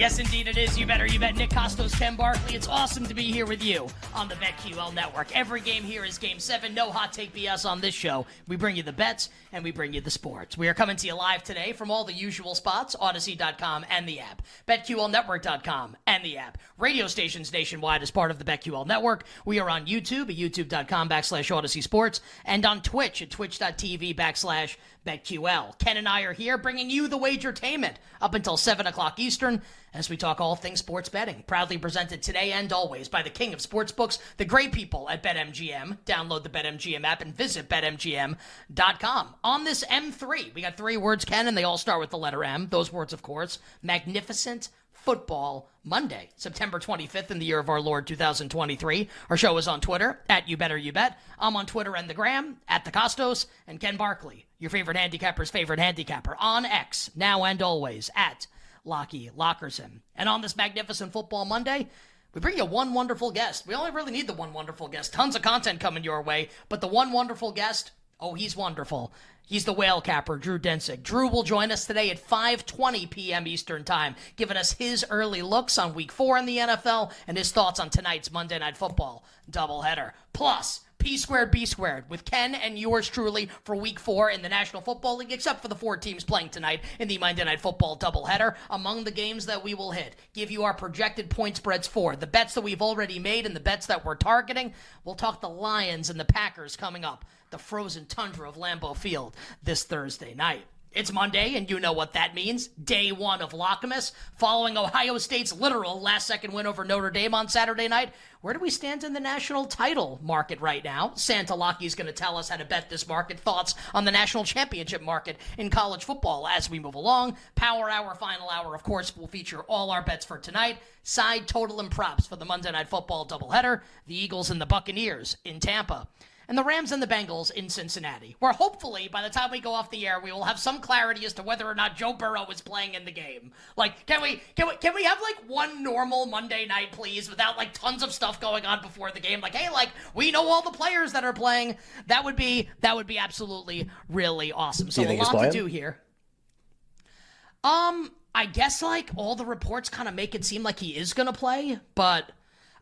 Yes, indeed it is. You better, you bet. Nick Kostos, Ken Barkley. It's awesome to be here with you on the BetQL network. Every game here is game seven. No hot take BS on this show. We bring you the bets and we bring you the sports. We are coming to you live today from all the usual spots Audacy.com and the app, BetQLNetwork.com and the app, radio stations nationwide as part of the BetQL network. We are on YouTube at YouTube.com backslash Audacy Sports and on Twitch at Twitch.tv backslash BetQL. Ken and I are here bringing you the wagertainment up until 7 o'clock Eastern as we talk all things sports betting. Proudly presented today and always by the king of sportsbooks, the great people at BetMGM. Download the BetMGM app and visit BetMGM.com. On this M3, we got three words, Ken, and they all start with the letter M. Those words, of course, magnificent Football Monday, September 25th in the year of our Lord 2023. Our show is on Twitter at You Better You Bet. I'm on Twitter and the Gram at the Kostos and Ken Barkley, your favorite handicapper's favorite handicapper on X now and always at Lockie Lockerson. And on this magnificent Football Monday, we bring you one wonderful guest. We only really need the one wonderful guest. Tons of content coming your way, but the one wonderful guest, oh, he's wonderful. He's the whale capper, Drew Dinsick. Drew will join us today at 5:20 p.m. Eastern Time, giving us his early looks on Week Four in the NFL and his thoughts on tonight's Monday Night Football doubleheader. Plus. P squared B squared with Ken and yours truly for week four in the National Football League, except for the four teams playing tonight in the Monday Night Football doubleheader. Among the games that we will hit, give you our projected point spreads for the bets that we've already made and the bets that we're targeting. We'll talk the Lions and the Packers coming up, the frozen tundra of Lambeau Field this Thursday night. It's Monday, and you know what that means. Day one of Lockmas, following Ohio State's literal last second win over Notre Dame on Saturday night. Where do we stand in the national title market right now? Santa Lockie's going to tell us how to bet this market, thoughts on the national championship market in college football as we move along. Power Hour, final hour, of course, will feature all our bets for tonight. Side total and props for the Monday Night Football doubleheader. The Eagles and the Buccaneers in Tampa and the Rams and the Bengals in Cincinnati, where hopefully by the time we go off the air, we will have some clarity as to whether or not Joe Burrow is playing in the game. Like, can we can we can we have like one normal Monday night, please, without like tons of stuff going on before the game? Like, hey, like we know all the players that are playing. That would be that would be absolutely really awesome. So a lot to do here. Um, I guess like all the reports kind of make it seem like he is gonna play, but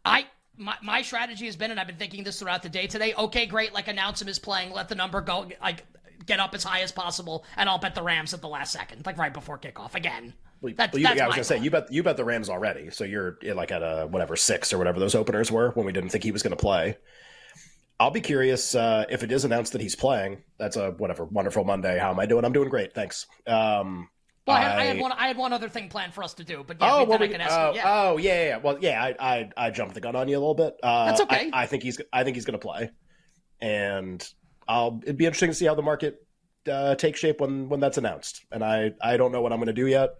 I my, my strategy has been, and I've been thinking this throughout the day today. Okay, great. Like announce him as playing, let the number go, like get up as high as possible, and I'll bet the Rams at the last second, like right before kickoff again. Well, that, well, you, yeah, I was gonna say you bet you bet the Rams already, so you're like at a whatever six or whatever those openers were when we didn't think he was going to play. I'll be curious uh, if it is announced that he's playing. That's a whatever wonderful Monday. How am I doing? I'm doing great, thanks. Um, well, I, I, had one. I had one other thing planned for us to do, but yeah, oh, well, we, I can ask oh, you. Yeah. Oh, yeah, yeah. Well, yeah, I, I, I jumped the gun on you a little bit. Uh, That's okay. I, I, think he's, I think he's going to play, and I'll. It'd be interesting to see how the market uh, takes shape when when that's announced. And I, I don't know what I'm going to do yet.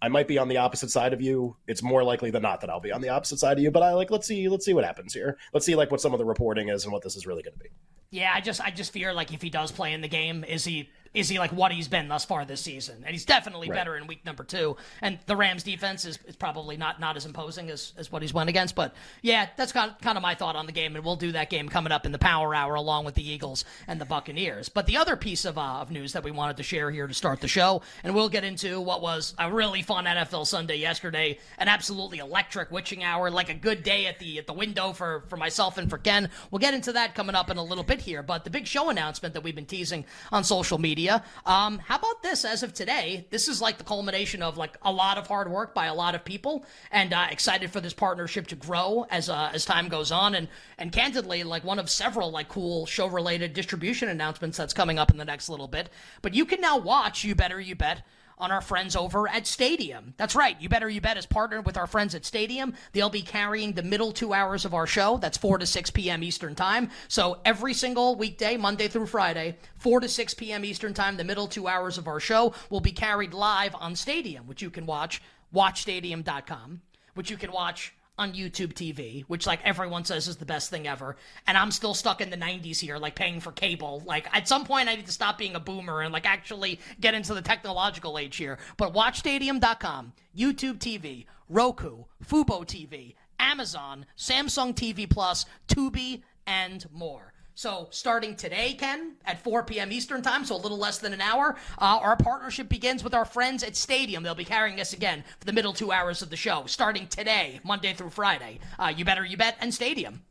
I might be on the opposite side of you. It's more likely than not that I'll be on the opposite side of you. But I like let's see, let's see what happens here. Let's see like what some of the reporting is and what this is really going to be. Yeah, I just I just fear like if he does play in the game, is he is he like what he's been thus far this season? And he's definitely right. better in week number two. And the Rams defense is, is probably not not as imposing as, as what he's went against. But yeah, that's kind of, kind of my thought on the game. And we'll do that game coming up in the Power Hour along with the Eagles and the Buccaneers. But the other piece of, uh, of news that we wanted to share here to start the show, and we'll get into what was a really fun NFL Sunday yesterday, an absolutely electric witching hour, like a good day at the at the window for for myself and for Ken. We'll get into that coming up in a little bit here. But the big show announcement that we've been teasing on social media media. Um, how about this? As of today, this is like the culmination of like a lot of hard work by a lot of people, and uh, excited for this partnership to grow as uh, as time goes on. And and candidly, like one of several like cool show related distribution announcements that's coming up in the next little bit. But you can now watch You Better You Bet on our friends over at Stadium. That's right. You Better You Bet is partnered with our friends at Stadium. They'll be carrying the middle two hours of our show. That's 4 to 6 p.m. Eastern Time. So every single weekday, Monday through Friday, 4 to 6 p.m. Eastern Time, the middle two hours of our show will be carried live on Stadium, which you can watch, watchstadium.com, which you can watch on YouTube TV, which like everyone says is the best thing ever. And I'm still stuck in the 90s here, like paying for cable. Like at some point I need to stop being a boomer and like actually get into the technological age here. But watchstadium.com, YouTube TV, Roku, Fubo TV, Amazon, Samsung TV Plus, Tubi, and more. So, starting today, Ken, at 4 p.m. Eastern Time, so a little less than an hour, uh, our partnership begins with our friends at Stadium. They'll be carrying us again for the middle two hours of the show, starting today, Monday through Friday. Uh, you better, you bet, and Stadium.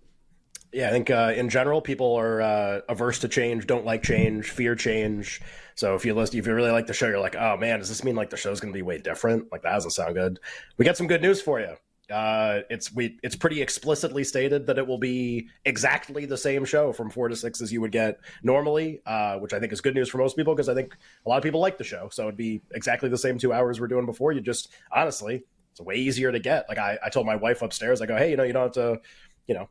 Yeah, I think uh, in general, people are uh, averse to change, don't like change, fear change. So if you listen, if you really like the show, you're like, oh man, does this mean like the show's going to be way different? Like that doesn't sound good. We got some good news for you. Uh, it's we it's pretty explicitly stated that it will be exactly the same show from four to six as you would get normally, uh, which I think is good news for most people because I think a lot of people like the show. So it'd be exactly the same two hours we're doing before. You just honestly, it's way easier to get. Like I, I told my wife upstairs, I go, hey, you know, you don't have to, you know,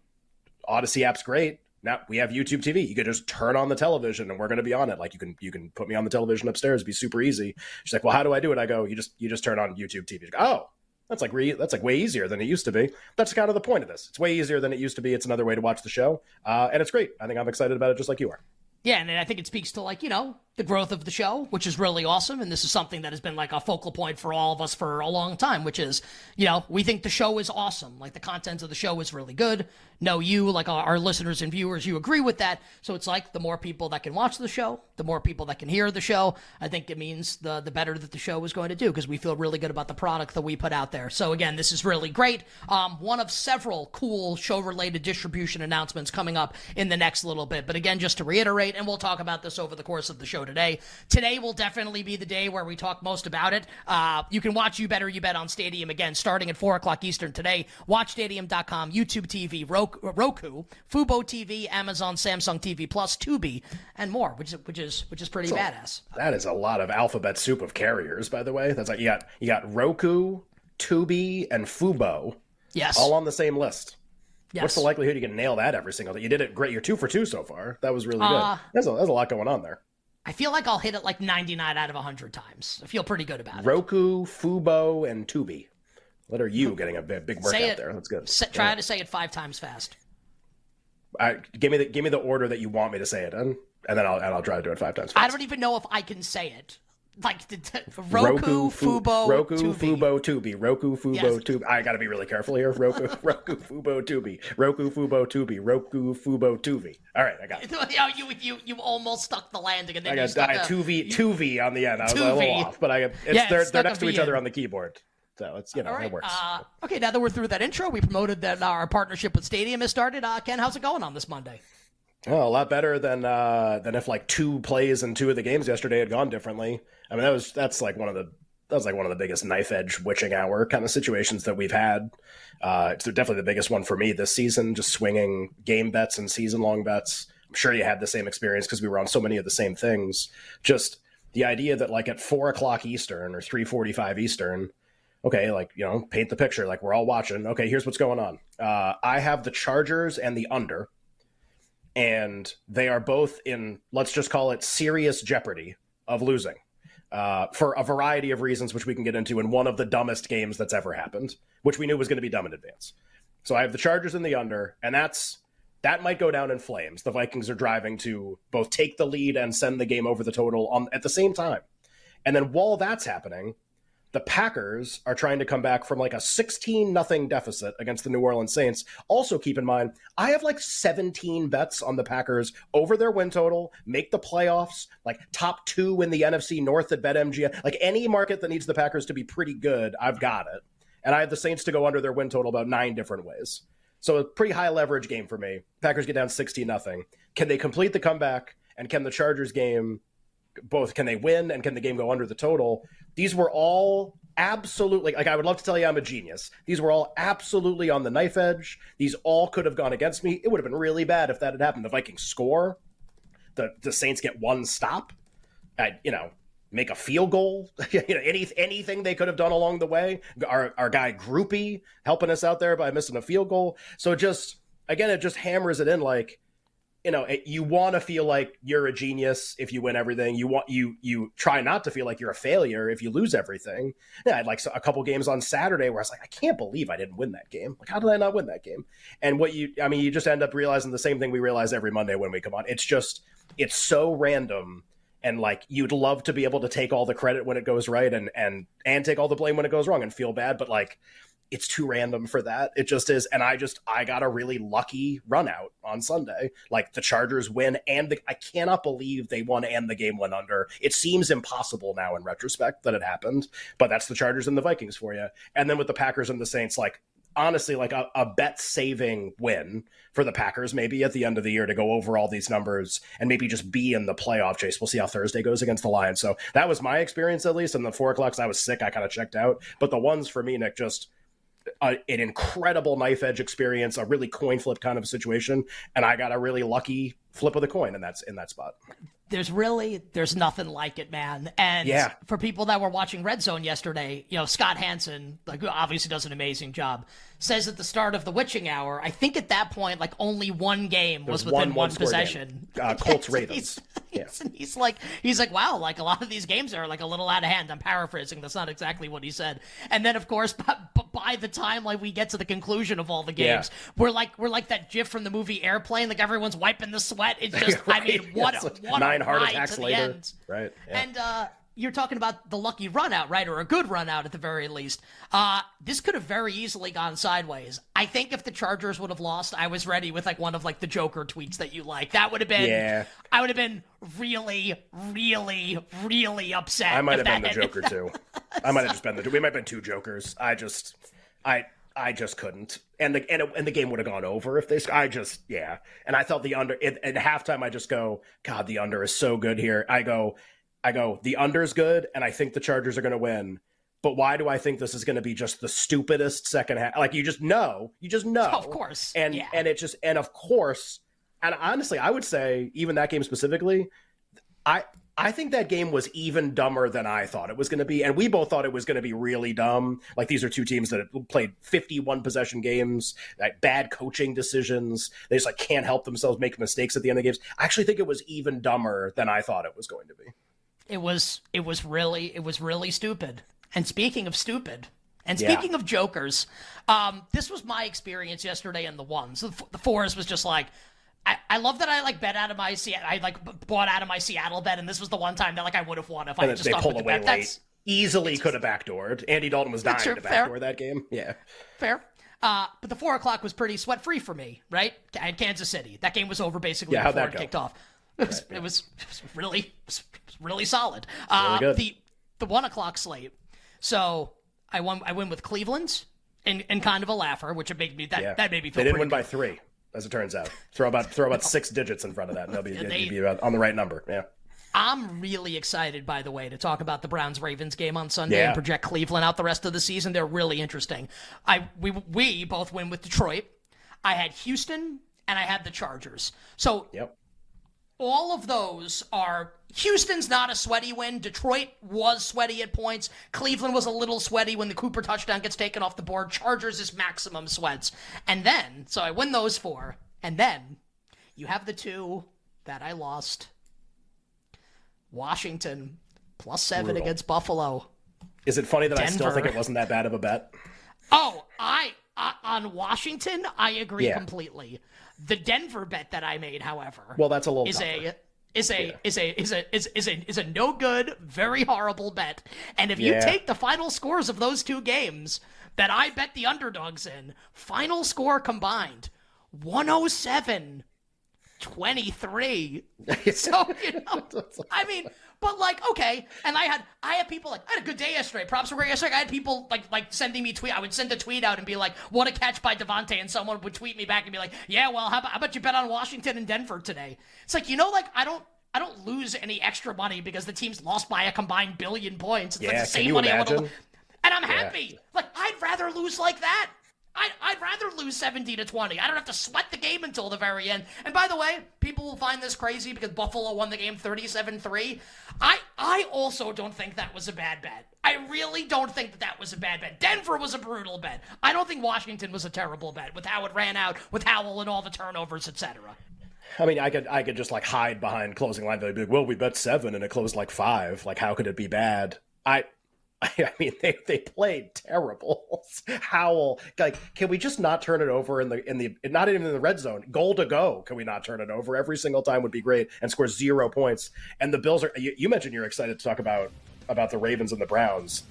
Audacy app's great. Now we have YouTube TV. You could just turn on the television and we're going to be on it. Like you can you can put me on the television upstairs. It'd be super easy. She's like, well, how do I do it? I go, you just you just turn on YouTube TV. Go, oh, that's like re- that's like way easier than it used to be. That's kind of the point of this. It's way easier than it used to be. It's another way to watch the show, uh, and it's great. I think I'm excited about it, just like you are. Yeah, and I think it speaks to like you know the growth of the show, which is really awesome. And this is something that has been like a focal point for all of us for a long time, which is, you know, we think the show is awesome. Like the content of the show is really good. No, you, like our, listeners and viewers, you agree with that. So it's like the more people that can watch the show, the more people that can hear the show, I think it means the, the better that the show is going to do because we feel really good about the product that we put out there. So again, this is really great. Um, one of several cool show related distribution announcements coming up in the next little bit. But again, just to reiterate, and we'll talk about this over the course of the show today. Today will definitely be the day where we talk most about it. Uh, you can watch You Better You Bet on Stadium again starting at 4 o'clock Eastern today. WatchStadium.com, YouTube TV, Roku, Roku Fubo TV, Amazon, Samsung TV Plus, Tubi, and more, which is which is which is pretty so, badass. That is a lot of alphabet soup of carriers, by the way. That's like you got you got Roku, Tubi, and Fubo. Yes. All on the same list. Yes. What's the likelihood you can nail that every single day? You did it great. You're two for two so far. That was really good. Uh, there's, a, there's a lot going on there. I feel like I'll hit it like 99 out of 100 times. I feel pretty good about it. Roku, Fubo, and Tubi. Her you getting a big, big workout it, there. That's good. Say, try yeah. to say it five times fast. I, give me the give me the order that you want me to say it in, and then I'll and I'll try to do it five times. Fast. I don't even know if I can say it like the t- Roku, Roku Fubo, Roku, Tubi. Fubo, Tubi, Roku, Fubo, yes. Tubi. I got to be really careful here. Roku, Roku, Fubo, Tubi, Roku, Fubo, Tubi, Roku, Fubo, Tubi. All right, I got it. you, you, you almost stuck the landing, and then I got I Tuvi, Tuvi on the end. I was a little off, but I it's yeah, they're, they're next to each other on the keyboard. So it's you know it works. Uh, okay, now that we're through that intro, we promoted that our partnership with Stadium has started. Uh, Ken, how's it going on this Monday? Oh, a lot better than uh, than if like two plays and two of the games yesterday had gone differently. I mean, that was that's like one of the that was like one of the biggest knife edge witching hour kind of situations that we've had. Uh, it's definitely the biggest one for me this season. Just swinging game bets and season long bets. I'm sure you had the same experience because we were on so many of the same things. Just the idea that like at four o'clock Eastern or three forty five Eastern, okay, like you know, paint the picture. Like we're all watching. Okay, here's what's going on. Uh, I have the Chargers and the under and they are both in let's just call it serious jeopardy of losing uh, for a variety of reasons, which we can get into in one of the dumbest games that's ever happened, which we knew was going to be dumb in advance. So I have the Chargers in the under, and that's that might go down in flames. The Vikings are driving to both take the lead and send the game over the total on at the same time. And then while that's happening, the Packers are trying to come back from like a 16 nothing deficit against the New Orleans Saints. Also keep in mind, I have like 17 bets on the Packers over their win total, make the playoffs, like top 2 in the NFC North at BetMGM. Like any market that needs the Packers to be pretty good, I've got it. And I have the Saints to go under their win total about 9 different ways. So a pretty high leverage game for me. Packers get down 16 nothing. Can they complete the comeback and can the Chargers game both can they win and can the game go under the total. These were all absolutely like I would love to tell you I'm a genius. These were all absolutely on the knife edge. These all could have gone against me. It would have been really bad if that had happened. The Vikings score, the the Saints get one stop. I, you know, make a field goal. you know, any anything they could have done along the way. Our our guy Grupe helping us out there by missing a field goal. So just again, it just hammers it in like you know you want to feel like you're a genius if you win everything. You want you you try not to feel like you're a failure if you lose everything. Yeah i had like a couple games on saturday where i was like i can't believe i didn't win that game. Like how did i not win that game? And what you i mean you just end up realizing the same thing we realize every monday when we come on. It's just it's so random and like you'd love to be able to take all the credit when it goes right and and and take all the blame when it goes wrong and feel bad but like it's too random for that. It just is. And I just I got a really lucky run out on Sunday. Like the Chargers win and the, I cannot believe they won and the game went under. It seems impossible now in retrospect that it happened, but that's the Chargers and the Vikings for you. And then with the Packers and the Saints, like honestly like a, a, bet saving win for the Packers maybe at the end of the year to go over all these numbers and maybe just be in the playoff chase. We'll see how Thursday goes against the Lions. So that was my experience at least. And the four o'clocks I was sick, I kind of checked out. But the ones for me, Nick, just a, an incredible knife edge experience, a really coin flip kind of situation, and I got a really lucky flip of the coin, and that's in that spot. There's really there's nothing like it, man. And yeah. for people that were watching Red Zone yesterday, you know Scott Hanson, like obviously does an amazing job. Says at the start of the witching hour, I think at that point, like only one game was within one, one, one possession. Uh, Colts Ravens. yeah. he's like he's like wow, like a lot of these games are like a little out of hand. I'm paraphrasing. That's not exactly what he said. And then of course, by the time like we get to the conclusion of all the games, yeah. we're like we're like that GIF from the movie Airplane. Like everyone's wiping the sweat. It's just right. I mean, what a, what nine a heart attacks later. End. Right. Yeah. And uh, you're talking about the lucky run out, right? Or a good run out at the very least. Uh, this could have very easily gone sideways. I think if the Chargers would have lost, I was ready with like one of like the Joker tweets that you like. That would have been yeah. I would have been really, really, really upset. I might have been the Joker too. I might have just been the we might have been two Jokers. I just I I just couldn't, and the and, it, and the game would have gone over if they. I just yeah, and I thought the under at, at halftime. I just go, God, the under is so good here. I go, I go, the under is good, and I think the Chargers are going to win. But why do I think this is going to be just the stupidest second half? Like you just know, you just know, of course, and yeah. and it just and of course, and honestly, I would say even that game specifically, I I think that game was even dumber than I thought it was going to be. And we both thought it was going to be really dumb. Like these are two teams that have played 51 possession games, like bad coaching decisions. They just like can't help themselves make mistakes at the end of the games. I actually think it was even dumber than I thought it was going to be. It was it was really it was really stupid. And speaking of stupid, and speaking yeah. of jokers, um, this was my experience yesterday in the ones. The, the fours was just like, I, I love that I like bet out of my I like bought out of my Seattle bet, and this was the one time that like I would have won if and I just they stuck pull away the bet. That's easily could have backdoored. Andy Dalton was dying sure, to backdoor that game. Yeah, fair. Uh, but the four o'clock was pretty sweat free for me, right? And Kansas City, that game was over basically yeah, before it go? kicked off. It was, right, yeah. it was, it was really it was really solid. Uh, really the the one o'clock slate. So I won. I win with Cleveland and, and kind of a laugher, which it made me that yeah. that made me feel. They didn't win good. by three as it turns out. Throw about throw about six digits in front of that, and they'll be, they, be on the right number. Yeah. I'm really excited, by the way, to talk about the Browns Ravens game on Sunday yeah. and project Cleveland out the rest of the season. They're really interesting. I we we both win with Detroit. I had Houston and I had the Chargers. So yep. All of those are Houston's not a sweaty win. Detroit was sweaty at points. Cleveland was a little sweaty when the Cooper touchdown gets taken off the board. Chargers is maximum sweats. And then, so I win those four. And then you have the two that I lost. Washington plus seven Brutal. against Buffalo. Is it funny that Denver. I still think it wasn't that bad of a bet? Oh, I uh, on Washington, I agree yeah. completely. The Denver bet that I made, however, well, that's a little is tougher. a is a yeah. is a is a is, is a is a no good, very horrible bet. And if yeah. you take the final scores of those two games that I bet the underdogs in, final score combined 107 23. so, you know, I mean, but like, okay, and I had I had people like I had a good day yesterday. Props were great yesterday. I had people like like sending me tweet. I would send a tweet out and be like, "What a catch by Davante," and someone would tweet me back and be like, "Yeah, well, how about, how about you bet on Washington and Denver today?" It's like you know, like I don't I don't lose any extra money because the team's lost by a combined billion points. It's Yeah, like the can same you money I imagine? would and I'm happy. Like I'd rather lose like that. I'd, I'd rather lose 17 to 20. I don't have to sweat the game until the very end. And by the way, people will find this crazy because Buffalo won the game 37-3. I I also don't think that was a bad bet. I really don't think that that was a bad bet. Denver was a brutal bet. I don't think Washington was a terrible bet with how it ran out with Howell and all the turnovers, etc. I mean, I could I could just like hide behind closing line. They'd be like, "Well, we bet seven and it closed like five. Like, how could it be bad?" I, I mean, they they played terrible. Howell, like, can we just not turn it over in the in the not even in the red zone? Goal to go. Can we not turn it over every single time? Would be great and score zero points. And the Bills are. You, you mentioned you're excited to talk about about the Ravens and the Browns.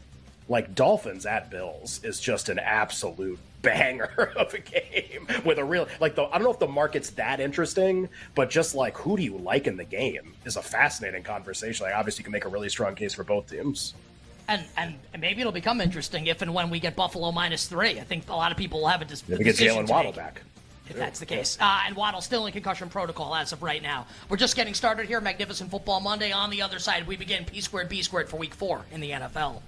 Like Dolphins at Bills is just an absolute banger of a game with a real like the I don't know if the market's that interesting, but just like who do you like in the game is a fascinating conversation. Like obviously you can make a really strong case for both teams. And, and maybe it'll become interesting if and when we get Buffalo minus three. I think a lot of people will have a, dis- If a we get decision Jaylen Waddle make. back. if that's the case. Uh, and Waddle still in concussion protocol as of right now. We're just getting started here. Magnificent Football Monday. On the other side, we begin P squared B squared for week four in the NFL.